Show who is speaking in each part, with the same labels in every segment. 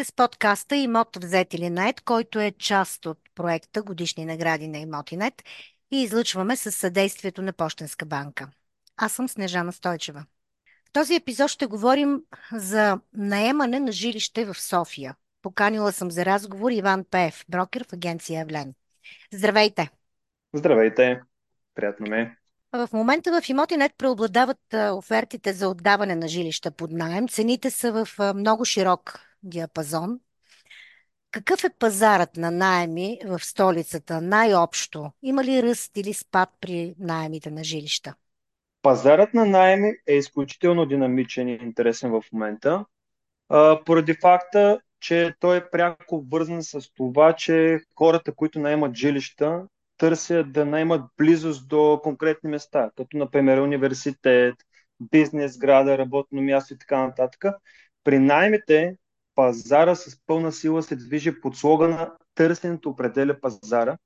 Speaker 1: сте с подкаста Имот взет или нет, който е част от проекта Годишни награди на Имотинет и излъчваме с съдействието на Пощенска банка. Аз съм Снежана Стойчева. В този епизод ще говорим за наемане на жилище в София. Поканила съм за разговор Иван Пеев, брокер в агенция Евлен. Здравейте!
Speaker 2: Здравейте! Приятно ме!
Speaker 1: В момента в Имотинет преобладават офертите за отдаване на жилища под найем. Цените са в много широк диапазон. Какъв е пазарът на найеми в столицата най-общо? Има ли ръст или спад при найемите на жилища?
Speaker 2: Пазарът на найеми е изключително динамичен и интересен в момента, поради факта, че той е пряко вързан с това, че хората, които наемат жилища, търсят да наймат близост до конкретни места, като например университет, бизнес града, работно място и така нататък. При наймите пазара с пълна сила се движи под слогана Търсенето определя пазара.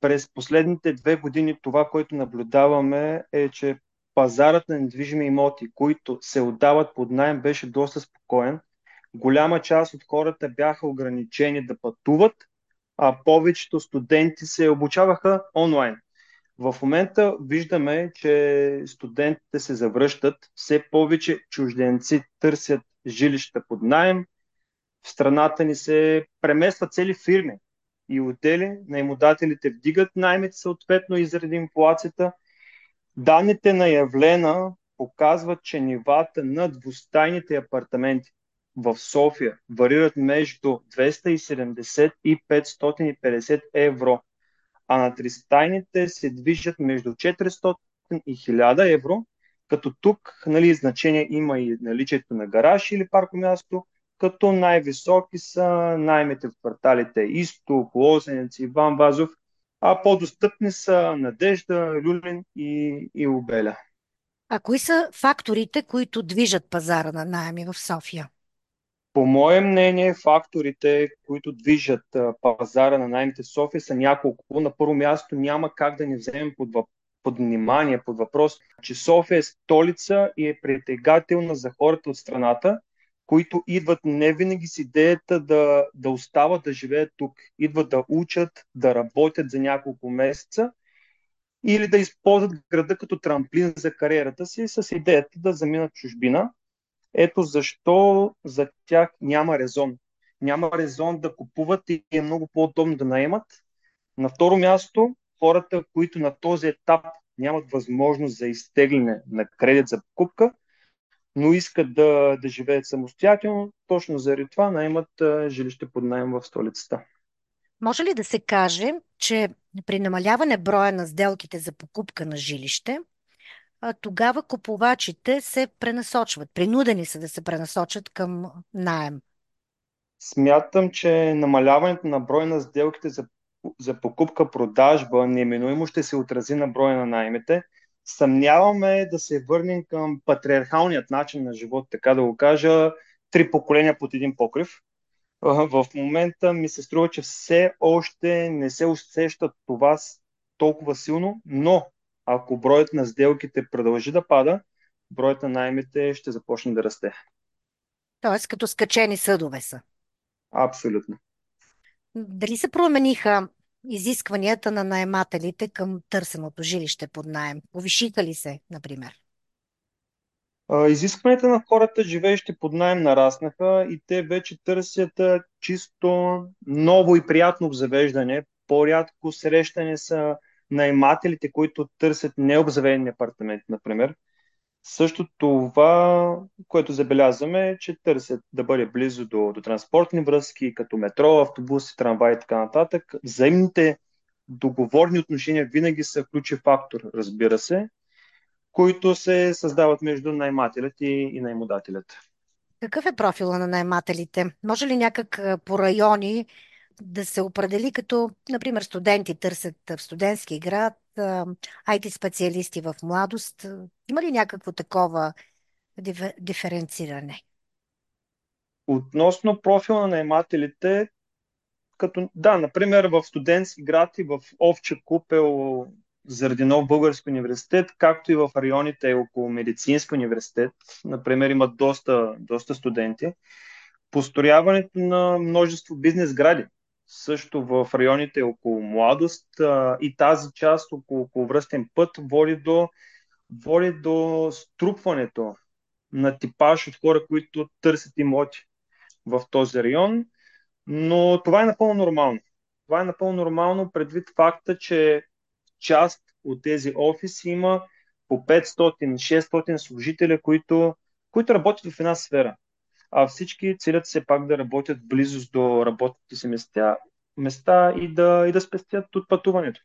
Speaker 2: През последните две години това, което наблюдаваме е, че пазарът на недвижими имоти, които се отдават под найем, беше доста спокоен. Голяма част от хората бяха ограничени да пътуват, а повечето студенти се обучаваха онлайн. В момента виждаме, че студентите се завръщат, все повече чужденци търсят жилища под найем, в страната ни се преместват цели фирми и отдели, наемодателите вдигат наймите съответно и заради инфлацията. Данните на Явлена показват, че нивата на двустайните апартаменти в София варират между 270 и 550 евро, а на тристайните се движат между 400 и 1000 евро, като тук нали, значение има и наличието на гараж или паркомясто, като най-високи са наймите в кварталите Изток, Лозенец, Иван Вазов, а по-достъпни са Надежда, Люлин и, и Обеля.
Speaker 1: А кои са факторите, които движат пазара на найеми в София?
Speaker 2: По мое мнение, факторите, които движат пазара на наймите в София са няколко. На първо място няма как да не вземем под, под внимание, под въпрос, че София е столица и е притегателна за хората от страната които идват не винаги с идеята да, да остават да живеят тук. Идват да учат, да работят за няколко месеца или да използват града като трамплин за кариерата си с идеята да заминат чужбина. Ето защо за тях няма резон. Няма резон да купуват и е много по-удобно да наемат. На второ място, хората, които на този етап нямат възможност за изтегляне на кредит за покупка, но искат да, да живеят самостоятелно, точно заради това наймат жилище под найем в столицата.
Speaker 1: Може ли да се каже, че при намаляване броя на сделките за покупка на жилище, тогава купувачите се пренасочват, принудени са да се пренасочат към найем?
Speaker 2: Смятам, че намаляването на броя на сделките за, за покупка-продажба неминуемо ще се отрази на броя на наймите, съмняваме да се върнем към патриархалният начин на живот, така да го кажа, три поколения под един покрив. В момента ми се струва, че все още не се усеща това толкова силно, но ако броят на сделките продължи да пада, броят на наймите ще започне да расте.
Speaker 1: Тоест като скачени съдове са.
Speaker 2: Абсолютно.
Speaker 1: Дали се промениха изискванията на наемателите към търсеното жилище под найем? Повишиха ли се, например?
Speaker 2: Изискванията на хората, живеещи под найем, нараснаха и те вече търсят чисто ново и приятно обзавеждане. По-рядко срещане са наймателите, които търсят необзаведени апартаменти, например. Също това, което забелязваме е, че търсят да бъде близо до, до транспортни връзки, като метро, автобуси, трамвай и така нататък. Взаимните договорни отношения винаги са ключов фактор, разбира се, които се създават между наймателят и, и наймодателят.
Speaker 1: Какъв е профила на наймателите? Може ли някак по райони да се определи като, например, студенти търсят в студентски град, IT специалисти в младост. Има ли някакво такова диференциране?
Speaker 2: Относно профила на наемателите, като, да, например, в студентски град и в Овче купел заради нов български университет, както и в районите около медицински университет, например, имат доста, доста студенти. построяването на множество бизнес гради. Също в районите около Младост а, и тази част около, около връстен път води до, води до струпването на типаж от хора, които търсят имоти в този район. Но това е напълно нормално. Това е напълно нормално предвид факта, че част от тези офиси има по 500-600 служители, които, които работят в една сфера. А всички целят се пак да работят близост до работните си места, места и, да, и да спестят от пътуването.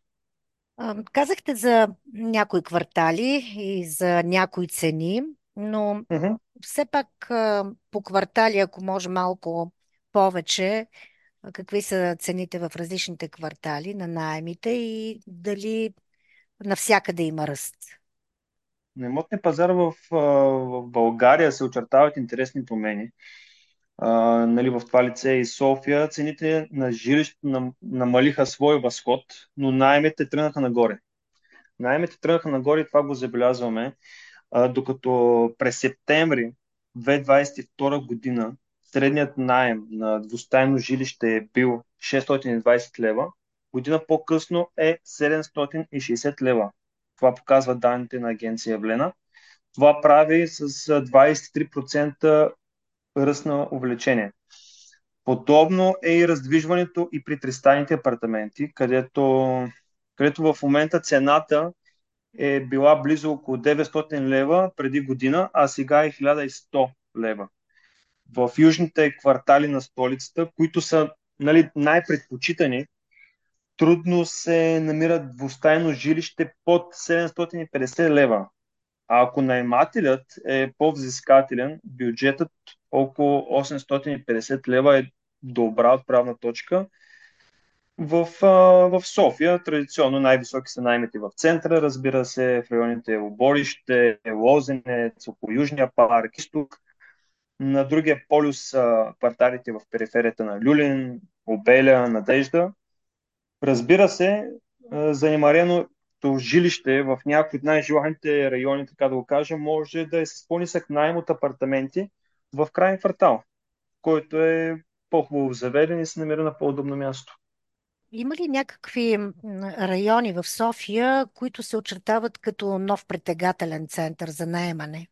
Speaker 1: Казахте за някои квартали и за някои цени, но
Speaker 2: uh-huh.
Speaker 1: все пак по квартали, ако може малко повече, какви са цените в различните квартали на найемите и дали навсякъде има ръст?
Speaker 2: На имотния пазар в, в България се очертават интересни промени. А, нали, в това лице и София цените на жилището нам, намалиха свой възход, но найемите тръгнаха нагоре. Найемите тръгнаха нагоре и това го забелязваме, а, докато през септември 2022 година средният найем на двустайно жилище е бил 620 лева, година по-късно е 760 лева. Това показва данните на агенция Влена. Това прави с 23% ръст на увеличение. Подобно е и раздвижването и при тристайните апартаменти, където, където в момента цената е била близо около 900 лева преди година, а сега е 1100 лева в южните квартали на столицата, които са нали, най-предпочитани, трудно се намират двустайно жилище под 750 лева. А ако наймателят е по-взискателен, бюджетът около 850 лева е добра отправна точка. В, в София традиционно най-високи са наймите в центъра, разбира се, в районите Оборище, Лозенец, около Южния парк, изток. На другия полюс са кварталите в периферията на Люлин, Обеля, Надежда. Разбира се, занимареното жилище в някои от най-желаните райони, така да го кажа, може да е с по-нисък найем от апартаменти в крайен квартал, който е по-хубаво заведен и се намира на по-удобно място.
Speaker 1: Има ли някакви райони в София, които се очертават като нов притегателен център за наемане?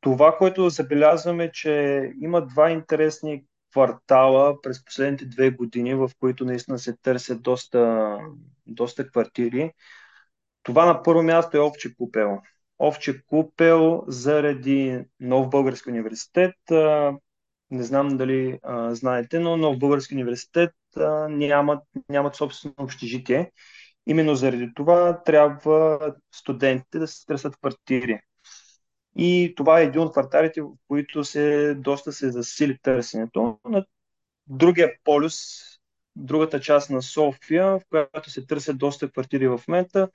Speaker 2: Това, което забелязваме, че има два интересни квартала през последните две години, в които наистина се търсят доста, доста квартири. Това на първо място е Овче купел. Овче купел заради Нов Български университет. Не знам дали а, знаете, но Нов Български университет а, нямат, нямат собствено общежитие. Именно заради това трябва студентите да се търсят квартири. И това е един от кварталите, в които се, доста се засили търсенето. На другия полюс, другата част на София, в която се търсят доста квартири в момента,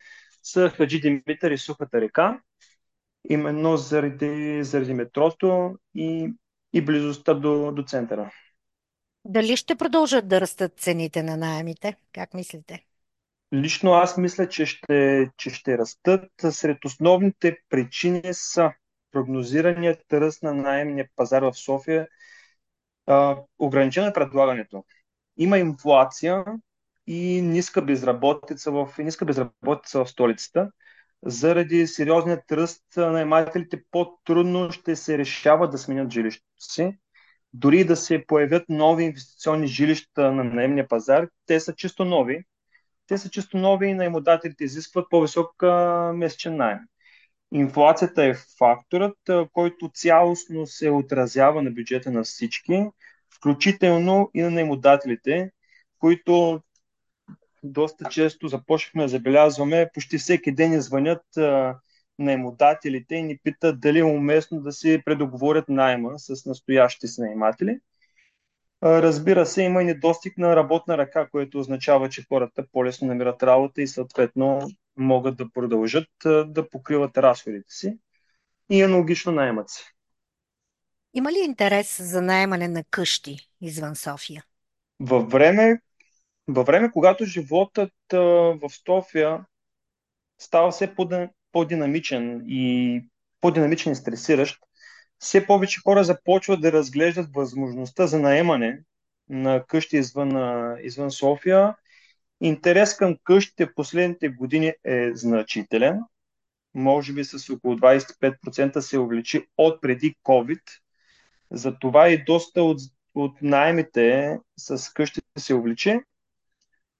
Speaker 2: са Хаджи Димитър и Сухата река, именно заради, заради метрото и, и близостта до, до центъра.
Speaker 1: Дали ще продължат да растат цените на найемите? Как мислите?
Speaker 2: Лично аз мисля, че ще, че ще растат. Сред основните причини са прогнозираният ръст на найемния пазар в София ограничено е предлагането. Има инфлация и ниска безработица в, ниска безработица в столицата. Заради сериозният ръст на наемателите по-трудно ще се решават да сменят жилището си. Дори да се появят нови инвестиционни жилища на наемния пазар, те са чисто нови. Те са чисто нови и наемодателите изискват по-висок месечен найем. Инфлацията е факторът, който цялостно се отразява на бюджета на всички, включително и на наемодателите, които доста често започнахме да забелязваме, почти всеки ден ни звънят наемодателите и ни питат дали е уместно да си предоговорят найма с настоящите си наематели. Разбира се, има и недостиг на работна ръка, което означава, че хората по-лесно намират работа и съответно могат да продължат да покриват разходите си и аналогично наемат се.
Speaker 1: Има ли интерес за наемане на къщи извън София?
Speaker 2: Във време, във време когато животът в София става все по-динамичен и по-динамичен и стресиращ, все повече хора започват да разглеждат възможността за наемане на къщи извън, извън София. Интерес към къщите последните години е значителен. Може би с около 25% се увеличи от преди COVID. Затова и доста от, от найемите с къщи се увеличи.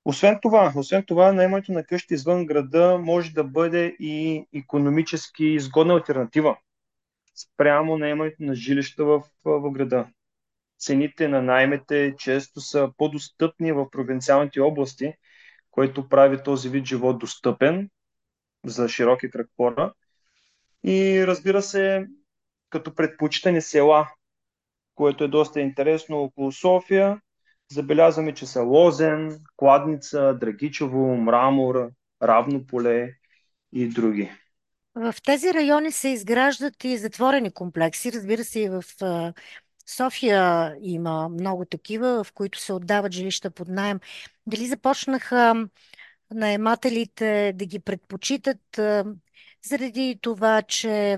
Speaker 2: Освен това, освен това, наемането на къщи извън града може да бъде и економически изгодна альтернатива спрямо наемането на жилища в, в града. Цените на наймете често са по-достъпни в провинциалните области, което прави този вид живот достъпен за широки кръг хора. И разбира се, като предпочитани села, което е доста интересно около София, забелязваме, че са Лозен, Кладница, Драгичево, Мрамор, Равно поле и други.
Speaker 1: В тези райони се изграждат и затворени комплекси. Разбира се, и в София има много такива, в които се отдават жилища под найем. Дали започнаха наемателите да ги предпочитат заради това, че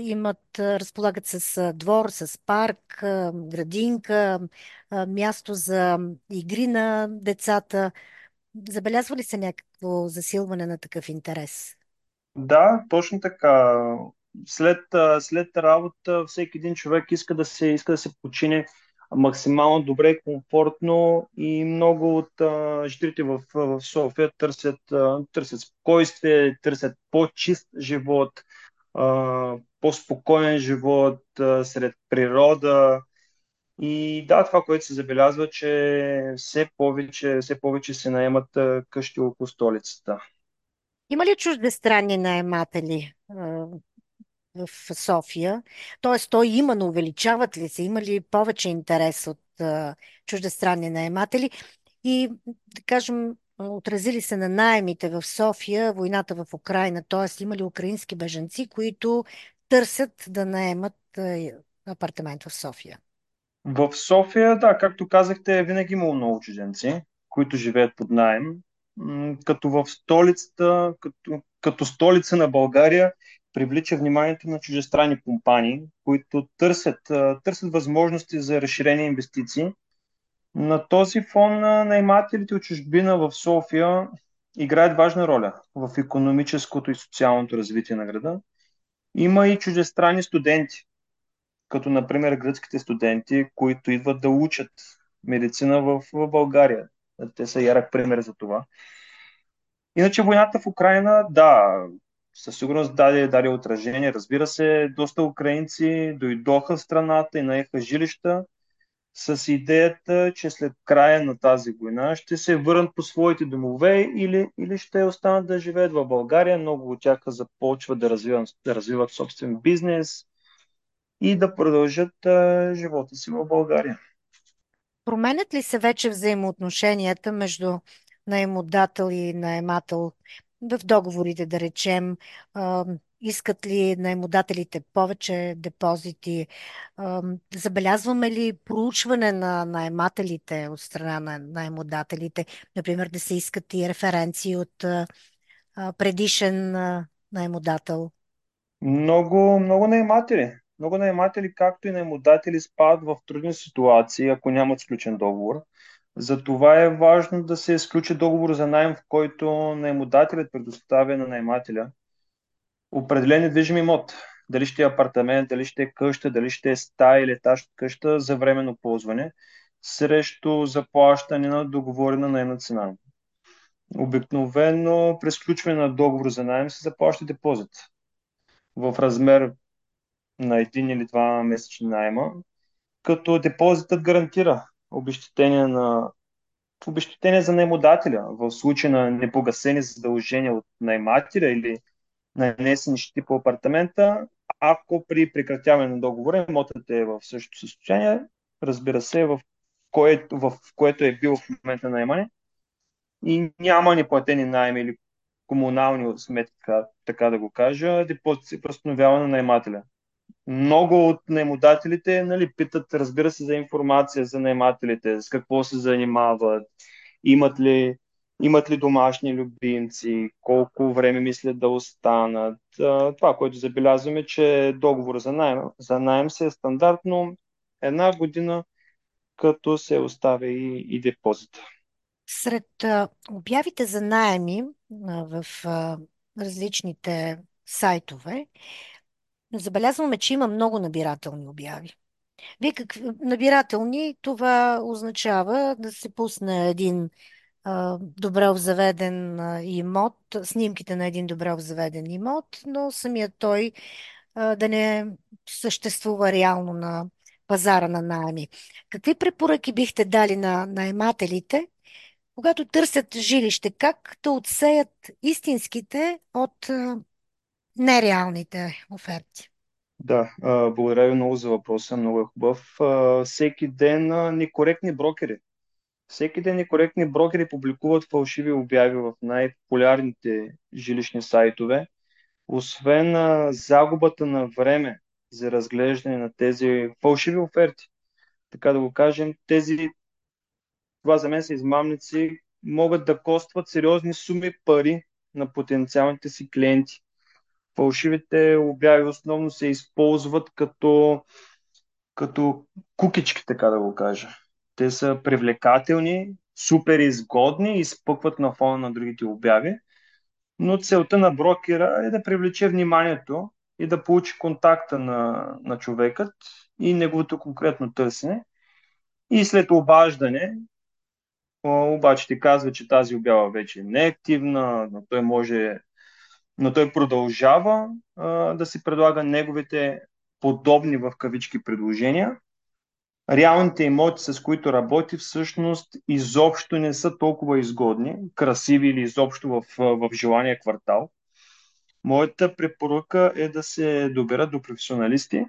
Speaker 1: имат, разполагат с двор, с парк, градинка, място за игри на децата. Забелязва ли се някакво засилване на такъв интерес?
Speaker 2: Да, точно така. След, след работа всеки един човек иска да се, иска да се почине максимално добре, комфортно и много от а, жителите в, в София търсят, а, търсят спокойствие, търсят по-чист живот, а, по-спокоен живот а, сред природа. И да, това, което се забелязва, че все повече, все повече се наемат къщи около столицата.
Speaker 1: Има ли чуждестранни наематели в София? Тоест, той има, но увеличават ли се? Има ли повече интерес от чуждестранни наематели? И, да кажем, отразили се на найемите в София, войната в Украина, т.е. има ли украински беженци, които търсят да наемат апартамент в София?
Speaker 2: В София, да, както казахте, винаги имало много чужденци, които живеят под найем като в столицата, като, като столица на България, привлича вниманието на чужестранни компании, които търсят, търсят възможности за разширени инвестиции. На този фон наймателите от чужбина в София играят важна роля в економическото и социалното развитие на града. Има и чуждестранни студенти, като например гръцките студенти, които идват да учат медицина в, в България. Те са ярък пример за това. Иначе войната в Украина, да, със сигурност даде, даде отражение. Разбира се, доста украинци дойдоха в страната и наеха жилища с идеята, че след края на тази война ще се върнат по своите домове или, или ще останат да живеят в България. Много от тях започват да развиват, да развиват собствен бизнес и да продължат а, живота си в България.
Speaker 1: Променят ли се вече взаимоотношенията между наемодател и наемател в договорите, да речем, искат ли наемодателите повече депозити, забелязваме ли проучване на наемателите от страна на наемодателите, например да се искат и референции от предишен наемодател?
Speaker 2: Много, много наематели. Много наематели, както и наемодатели, спадат в трудни ситуации, ако нямат сключен договор. Затова е важно да се изключи договор за найем, в който наемодателят предоставя на наемателя определен недвижим имот. Дали ще е апартамент, дали ще е къща, дали ще е стая или етаж от къща за временно ползване, срещу заплащане на договорена наемна цена. Обикновено при сключване на договор за найем се заплаща депозит в размер на един или два месечни найема, като депозитът гарантира обещетение на обещетение за наемодателя в случай на непогасени задължения от наймателя или нанесени щети по апартамента, ако при прекратяване на договора имотът е в същото състояние, разбира се, в, кое, в което е бил в момента на наемане и няма неплатени найеми или комунални сметки, така да го кажа, депозит се възстановява на наймателя много от наемодателите нали, питат, разбира се, за информация за наемателите, с какво се занимават, имат ли имат ли домашни любимци, колко време мислят да останат. Това, което забелязваме, че договор за найем, за найем се е стандартно една година, като се оставя и, и депозита.
Speaker 1: Сред обявите за найеми в различните сайтове, забелязваме, че има много набирателни обяви. Вие как... Набирателни, това означава да се пусне един а, добре обзаведен имот, снимките на един добре обзаведен имот, но самият той а, да не съществува реално на пазара на найеми. Какви препоръки бихте дали на наемателите, когато търсят жилище? Как да отсеят истинските от нереалните оферти?
Speaker 2: Да, благодаря ви много за въпроса, много е хубав. Всеки ден некоректни брокери. Всеки ден некоректни брокери публикуват фалшиви обяви в най-популярните жилищни сайтове. Освен загубата на време за разглеждане на тези фалшиви оферти, така да го кажем, тези, това за мен са измамници, могат да костват сериозни суми пари на потенциалните си клиенти. Фалшивите обяви основно се използват като, като кукички, така да го кажа. Те са привлекателни, супер изгодни, изпъкват на фона на другите обяви, но целта на брокера е да привлече вниманието и да получи контакта на, на човекът и неговото конкретно търсене. И след обаждане, обаче ти казва, че тази обява вече не е активна, но той може но той продължава а, да си предлага неговите подобни в кавички предложения. Реалните имоти, с които работи, всъщност изобщо не са толкова изгодни, красиви или изобщо в, в желания квартал. Моята препоръка е да се доберат до професионалисти,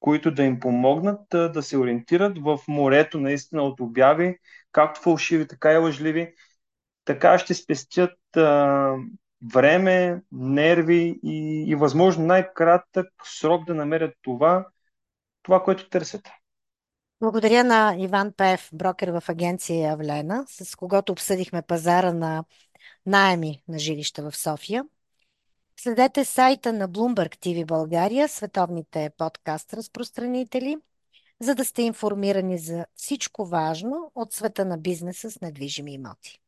Speaker 2: които да им помогнат да се ориентират в морето наистина от обяви, както фалшиви, така и лъжливи. Така ще спестят а, време, нерви и, и възможно най-кратък срок да намерят това, това, което търсят.
Speaker 1: Благодаря на Иван Пев, брокер в агенция Явлена, с когото обсъдихме пазара на найеми на жилища в София. Следете сайта на Bloomberg TV България, световните подкаст разпространители, за да сте информирани за всичко важно от света на бизнеса с недвижими имоти.